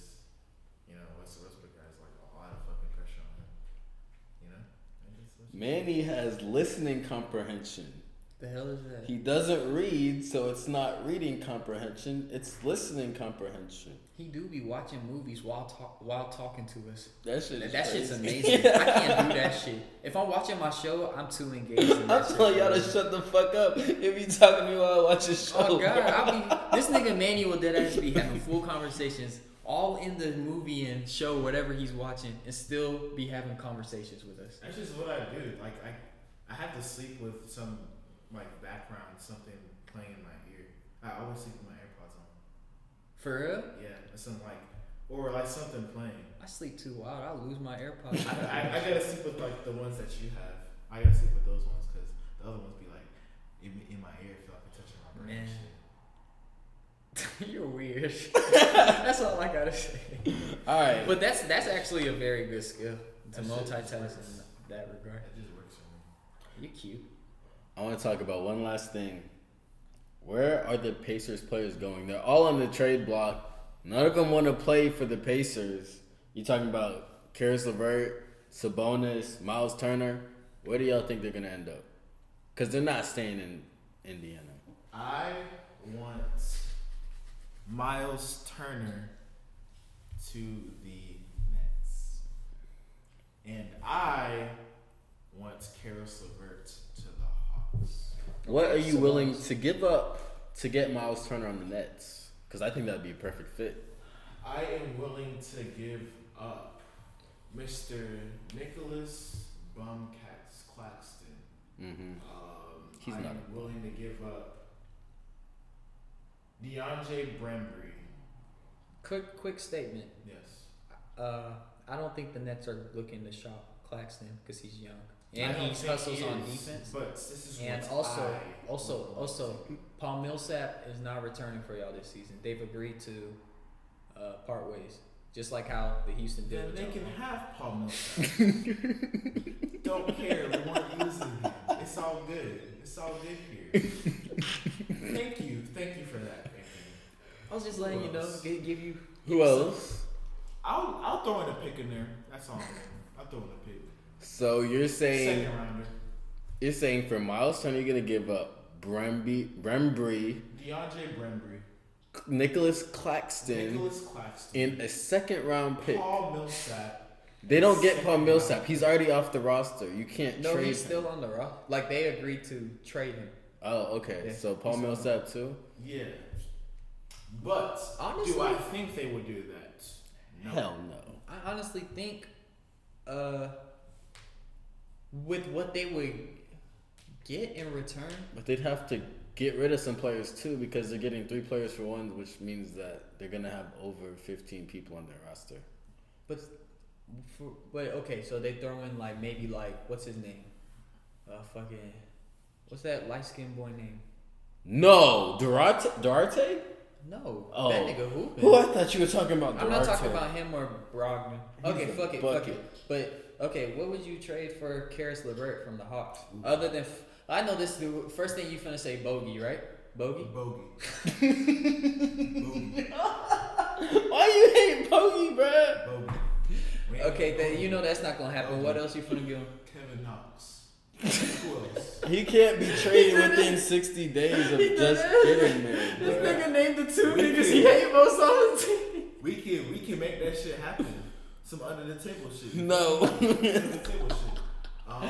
you know West Westbrook has like a lot of fucking pressure on him. You know. And just- that's just- Manny has listening comprehension. The hell is that? He doesn't read, so it's not reading comprehension. It's listening comprehension. He do be watching movies while talk while talking to us. That shit. That, Is that shit's amazing. I *laughs* can't do that shit. If I'm watching my show, I'm too engaged. In that I'm telling y'all to shut the fuck up if you talking to me while I watch a show. Oh god, bro. I'll be *laughs* this nigga Manuel that ass be having full conversations all in the movie and show whatever he's watching and still be having conversations with us. That's just what I do. Like I, I have to sleep with some like background, something playing in my ear. I always sleep with my AirPods on. For real? Yeah, some like, or like something playing. I sleep too wild. I lose my *laughs* AirPods. I, I, I gotta sleep with like the ones that you have. I gotta sleep with those ones because the other ones be like in, in my ear, feel like it's touching my brain. and Man. *laughs* You're weird. *laughs* that's all I gotta say. All right. But that's that's actually a very good skill to That multitask in that regard. That just works for me. You're cute. I want to talk about one last thing. Where are the Pacers players going? They're all on the trade block. None of them want to play for the Pacers. You're talking about Caris LeVert, Sabonis, Miles Turner? Where do y'all think they're gonna end up? Because they're not staying in Indiana. I want Miles Turner to the Nets, and I want Caris LeVert to. What are you willing Sabonis. to give up to get Miles Turner on the Nets? Because I think that'd be a perfect fit. I am willing to give up Mr. Nicolas Bumcats Claxton. Mm-hmm. Um, He's I'm a willing to give up DeAndre Brembry. Quick quick statement. Yes. Uh, I don't think the Nets are looking to shop Claxton because he's young I and he hustles he on defense. But this is And also, I also, also. Paul Millsap is not returning for y'all this season. They've agreed to uh, part ways, just like how the Houston did Then with they y'all. can have Paul Millsap. *laughs* Don't care. We weren't using him. It's all good. It's all good here. Thank you. Thank you for that, Anthony. I was just letting you know, give, give you. Who else? I'll I'll throw in a pick in there. That's all. I'll throw in a pick. So you're saying you're saying for Miles Turner you're gonna give up Bremby, Brembry, DeAndre Brembry. Nicolas Claxton Nicolas Claxton. in a second round pick. Paul Millsap. They don't get Paul Millsap. round. He's already off the roster. You can't No, trade he's him. still on the roster. Like they agreed to trade him. Oh, okay. Yeah, so Paul he's on. Millsap too. Yeah. But Honestly- do I think they would do that? No. Hell no. I honestly think, uh, with what they would get in return, But they'd have to get rid of some players too because they're getting three players for one, which means that they're gonna have over 15 people on their roster. but for but okay, so they throw in like maybe like what's his name, uh, fucking, what's that light skinned boy name? No, Duarte. Duarte? No, Oh. that nigga who? Who I thought you were talking about? I'm not talking about him or Brogdon. Okay, fuck it, fuck it. But okay, what would you trade for Caris LeVert from the Hawks? Other than f- I know this. The first thing you finna say Bogi, right? Bogi. Bogi. *laughs* Bogi. Why you hate Bogi, bro? Bogi. We Okay, got then you know that's not gonna happen. Bogi. What else you finna give him? Kevin Knox. *laughs* Who else? He can't be traded within 60 days of just it. getting there. This nigga named the two niggas he hate most on the team. We can we can make that shit happen. Some under the table shit. *laughs* No. under the table shit. Um,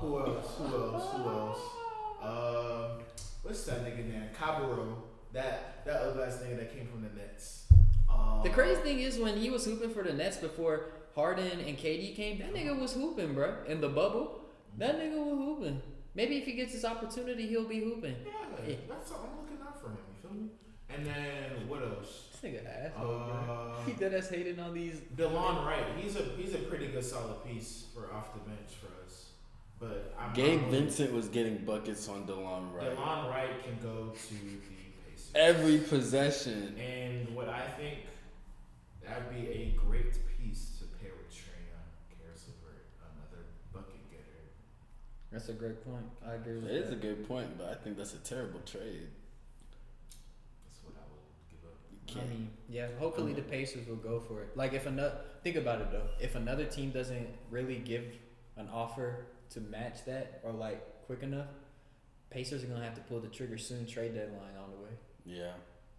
who else? Who else? Who else? Um, what's that nigga name? Cabarrot. That that other ass nigga that came from the Nets. Um, The crazy thing is when he was hooping for the Nets before Harden and KD came, that nigga was hooping, bro. In the bubble, that nigga was hooping. Maybe if he gets his opportunity, he'll be hooping. Yeah, Yeah. that's all I'm looking out for him. You feel me? And then what else? This nigga asshole, bro. Uh, *laughs* He dead ass hating on these. Delon Wright. He's a he's a pretty good solid piece for off the bench for us. But I'm Gabe Vincent was getting buckets on Delon Wright. Delon Wright can go to the Pacers. Every possession. And what I think that'd be a great piece to pair with Trayon Caris LeVert, another bucket getter. That's a great point. I agree with It is a good point, but I think that's a terrible trade. That's what I would give up. I mean, yeah. Hopefully the Pacers will go for it. Like if another, think about it though. If another team doesn't really give an offer to match that or like quick enough, Pacers are gonna have to pull the trigger soon. Trade deadline on the way. yeah, I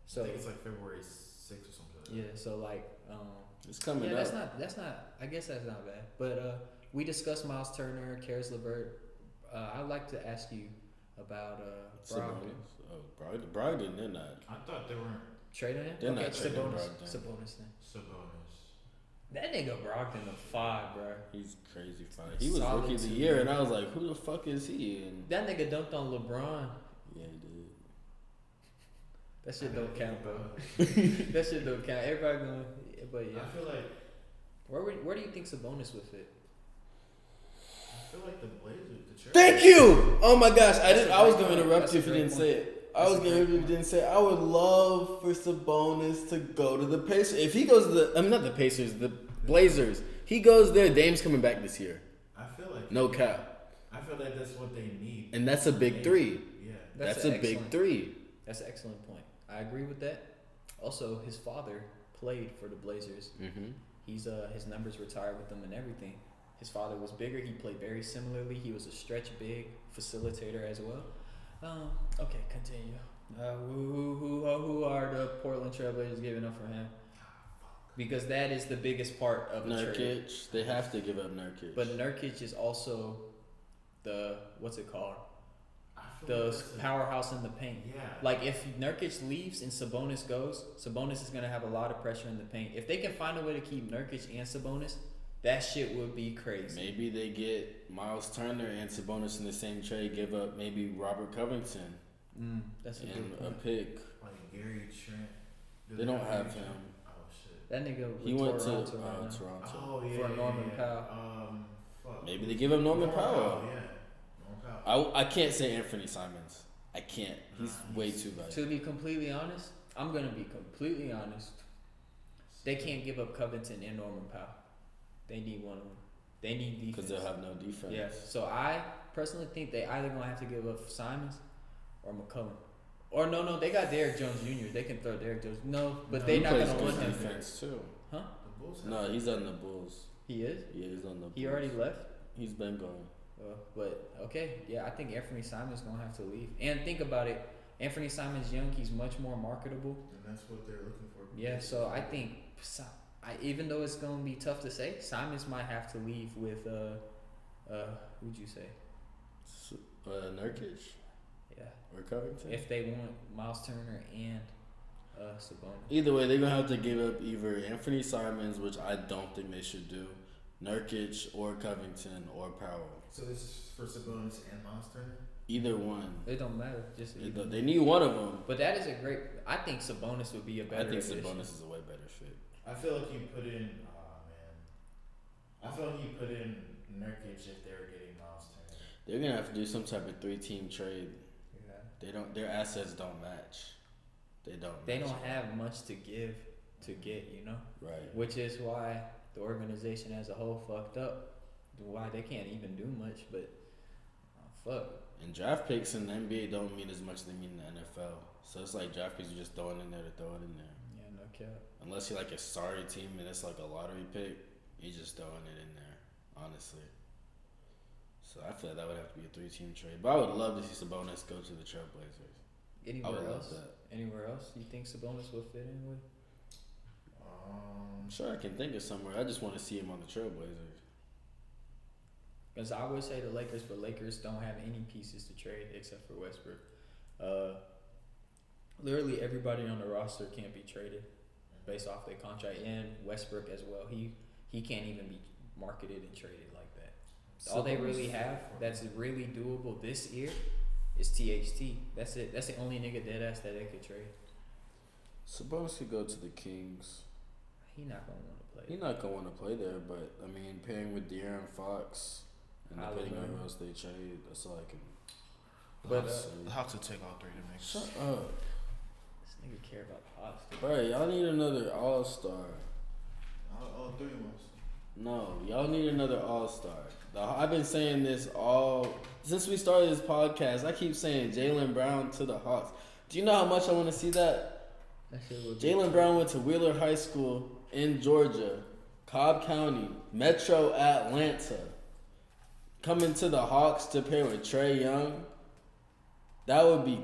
So think it's like February 6th or something like that. yeah. So like, um, it's coming yeah, up. that's not that's not. I guess that's not bad. But uh, we discussed Miles Turner, Caris LeVert. Uh, I'd like to ask you about uh, Brogdon. Sabonis. Oh, Brogdon, Brogdon, they're not. I thought they weren't Trading him? They're okay, not trading Sabonis. Brogdon. Sabonis then. Sabonis. That nigga Brogdon a five, bro. He's crazy fine. He was Solid rookie of the two. year, and I was like, who the fuck is he? And That nigga dunked on LeBron. yeah, he did. That shit I don't count, *laughs* think bro. That shit don't count. Everybody gonna, but yeah. I feel like Where would, where do you think Sabonis would fit? I feel like the Blazers. The Trailblazers- Thank you. Oh my gosh, I That's didn't. a I was great going to point. interrupt That's you a if you great didn't say it. I That's was a going to great you didn't say. I would love for Sabonis to go to the Pacers. If he goes to the, I mean not the Pacers, the Blazers. He goes there. Dame's coming back this year. I feel like No cap, I feel like that's what they need. and that's a big three. Yeah. That's, an a big three. That's an excellent point. I agree with that. Also, his father played for the Blazers. Mm-hmm. He's uh his numbers retired with them and everything. His father was bigger. He played very similarly. He was a stretch big facilitator as well. Um, okay, continue. Uh, who, who, who, who are the Portland Trailblazers giving up for him? Because that is the biggest part of the trade. Nurkic, they have to give up Nurkic. But Nurkic is also the what's it called? The like powerhouse in the paint. Yeah. Like if Nurkic leaves and Sabonis goes, Sabonis is gonna have a lot of pressure in the paint. If they can find a way to keep Nurkic and Sabonis, that shit would be crazy. maybe they get Miles Turner and Sabonis in the same trade. Give up maybe Robert Covington Mm, that's a good and a pick. like Gary Trent. Do They don't have Gary him. Trent? Oh shit. That nigga He with went to Toronto uh, right. Toronto. Oh yeah. For yeah, Norman yeah. Powell. Um. Fuck. Maybe they give him Norman Powell. Oh yeah. Norman Powell. I, I can't say Anthony Simons. I can't. He's Nah, way he's- too bad. To be completely honest, I'm gonna be completely honest. They can't give up Covington and Norman Powell. They need one of them. They need defense. Because they'll have no defense. Yeah. So I personally think they either gonna have to give up Simons or McCollum. Or no, no, they got Derrick Jones Jr. They can throw Derrick Jones. No, but No, they're not plays gonna good want him. defense too. The Bulls. No, he's on the Bulls. He is. Yeah, he's on the. Bulls. He already left. He's been gone. Uh, but okay, yeah, I think Anthony Simons gonna have to leave. And think about it, Anthony Simons young. He's much more marketable. And that's what they're looking for. Yeah. So I think, Si- I, even though it's gonna be tough to say, Simons might have to leave with uh, uh, who'd you say? S- Uh, Nurkic Yeah. or Covington. If they want Miles Turner and uh, Sabonis. Either way, they're gonna have to give up either Anthony Simons, which I don't think they should do, Nurkic or Covington or Powell. So this is for Sabonis and Miles Turner. Either one. It don't matter. Just They, either. they need one of them. But that is a great. I think Sabonis would be a I better. I think addition. Sabonis is a way better fit. I feel like you put in. Oh man. I feel like you put in Nurkic if they were getting Miles Turner. They're gonna have to do some type of three-team trade. Yeah. They don't. Their assets don't match. They don't. They match don't up. have much to give to get. You know. Right. Which is why the organization as a whole fucked up. Why they can't even do much, but oh, fuck. And draft picks in the NBA don't mean as much as they mean in the NFL. So it's like draft picks you just throwing in there to throw it in there. Yeah, no cap. Unless you're like a sorry team and it's like a lottery pick, you're just throwing it in there, honestly. So I feel like that would have to be a three team trade. But I would love to see Sabonis go to the Trailblazers. I Anywhere would love else? that. Anywhere else you think Sabonis would fit in with? Um, I'm sure I can think of somewhere. I just want to see him on the Trailblazers. Because I would say the Lakers, but Lakers don't have any pieces to trade except for Westbrook. Uh, literally everybody on the roster can't be traded based off their contract, and Westbrook as well. He he can't even be marketed and traded like that. All they really have that's really doable this year is THT. That's it. That's the only nigga dead ass that they could trade. Sabonis could go to the Kings. He not gonna want to play. He's not gonna want to play there, but I mean, pairing with De'Aaron Fox and depending on who else they trade, that's all I can. But, uh, say. the Hawks will take all three to make. shut up, This nigga care about the Hawks. dude. bro. Y'all need another All Star. All, all three ones. No, y'all need another All Star. I've been saying this all since we started this podcast. I keep saying Jaylen Brown to the Hawks. Do you know how much I want to see that? That shit would be Jaylen Brown went to Wheeler High School in Georgia, Cobb County, Metro Atlanta. Coming to the Hawks to pair with Trae Young, that would be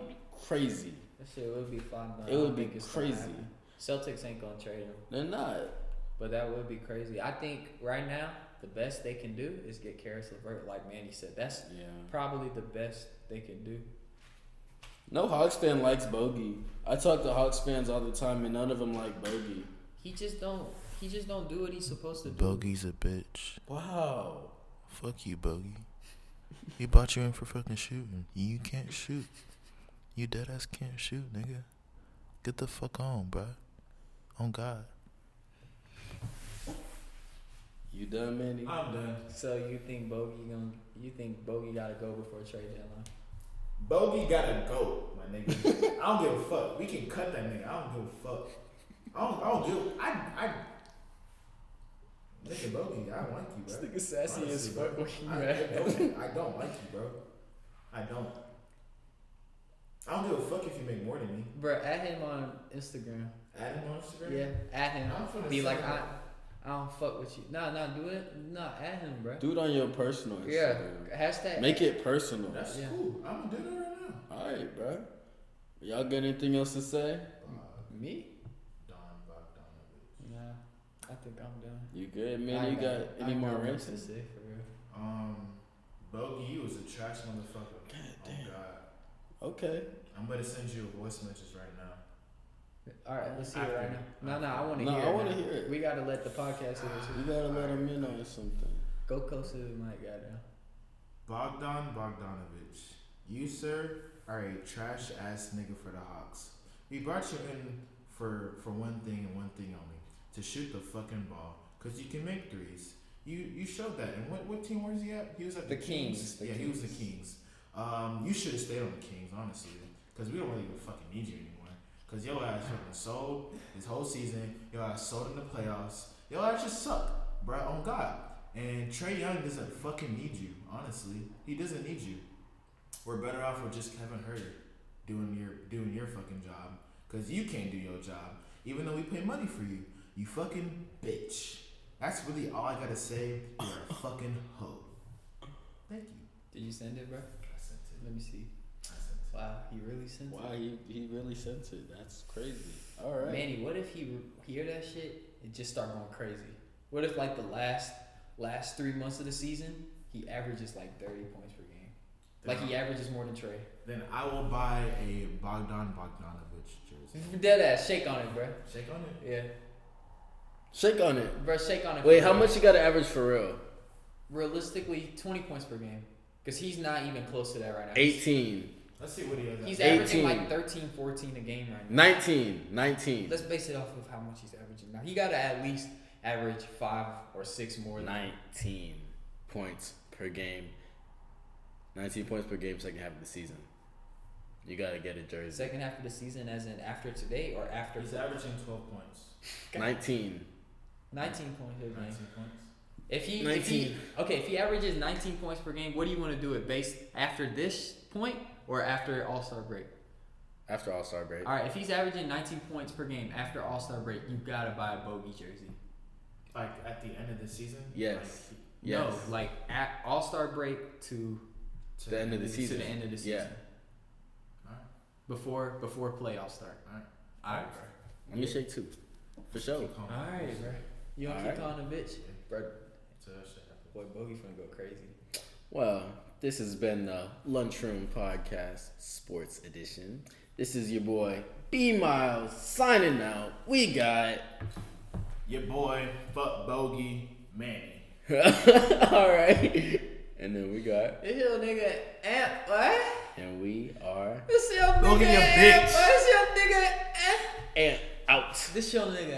crazy. That shit would be fun. but It would be think it's gonna crazy. Celtics ain't gonna trade him, They're not. but that would be crazy. I think right now the best they can do is get Caris LeVert, like Manny said. That's Yeah. probably the best they can do. No Hawks fan likes Bogi. I talk to Hawks fans all the time, and none of them like Bogi. He just don't. He just don't do what he's supposed to do. Bogi's a bitch. Wow. Fuck you, Bogi. He brought you in for fucking shooting. You can't shoot. You dead ass can't shoot, nigga. Get the fuck on, bruh. On God. You done, Manny? I'm done. So you think Bogi gonna? You think Bogi gotta go before trade deadline? Bogi gotta go, my nigga. I don't give a fuck. We can cut that nigga. I don't give a fuck. I don't. I don't give. I. I. Nigga, Bogi, I like you, bro. This nigga sassy Honestly, bro. I, I, don't, I don't like you, bro. I don't. I don't give a fuck if you make more than me. Bro, add him on Instagram. Add him on Instagram. Yeah, add him. I'm finna Be like, I. I don't fuck with you. Nah, nah, do it. Nah, add him, bro. Do it on your personal Instagram. Yeah, hashtag. Make it personal. That's Yeah. cool. I'm gonna do that right now. All right, bro. Y'all got anything else to say? Uh, Me? Don Bogdanovic. Nah, I think I'm done. You good, man? I you got- got any got more nothing to say for real. Um, Bogi, you was a trash motherfucker. God Oh damn. God. Okay. I'm gonna send you a voice message right now. All right, let's see it right now. No, no, I want to No, hear. I wanna hear it. We gotta let the podcast hear You it. gotta let him in on something. Go close to the mic, goddamn. Bogdan Bogdanovic, you sir are a trash ass nigga for the Hawks. We brought you in for for one thing and one thing only, to shoot the fucking ball, cause you can make threes. You you showed that. And what what team was he at? He was at the, The Kings, the yeah, he was the Kings. Um, you should have stayed on the Kings, honestly, cause we don't really even fucking need you anymore. Cause your ass fucking sold this whole season. Your ass sold in the playoffs. Your ass just suck, bruh. On God. And Trae Young doesn't fucking need you, honestly. He doesn't need you. We're better off with just Kevin Huerter doing your doing your fucking job. Cause you can't do your job. Even though we pay money for you. You fucking bitch. That's really all I gotta say. You're a fucking hoe. Thank you. Did you send it, bro? I sent it. Let me see. I sent it. Wow, he really sent Wow, it. he, he really sent it. That's crazy. All right. Manny, what if he re- hear that shit and just start going crazy? What if like the last last three months of the season he averages like thirty points per game? Like he averages more than Trae. Then I will buy a Bogdan Bogdanovic jersey. *laughs* Dead ass, shake on it, bro. Shake on it. Yeah, Shake on it. bro, shake on it. Wait, how real. much you got to average for real? Realistically, twenty points per game, because he's not even close to that right now. 18, Let's see what he has. He's at. averaging like 13, 14 a game right now. 19, 19. Let's base it off of how much he's averaging now. He got to at least average five or six more. Than 19 points per game. 19 points per game, second half of the season. You got to get a jersey. Second half of the season, as in after today or after He's averaging 12 points. *laughs* 19. 19 points per game. 19 points. If he, if he, okay, if he averages 19 points per game, what do you want to do it based after this point or after All Star break? After All Star break. All right, if he's averaging 19 points per game after All Star break, you gotta buy a Bogi jersey. Like at the end of the season. Yes. Like, Yes. No, like at All Star break to to The end of the season. to the end of the season. Yeah. Alright. Before before playoffs start. Alright. All right, Let me shake two. For sure. All right, bro. You don't keep right. calling a bitch, bro. So that shit happens. Boy, Bogi finna go crazy. Well, this has been the Lunchroom Podcast Sports Edition. This is your boy B Miles signing out. We got Your boy, fuck Bogi, Manny. *laughs* all right, and then we got This your nigga Amp, what? and we are This your Go nigga get your Amp, bitch. what? This your nigga Amp. and out. This your nigga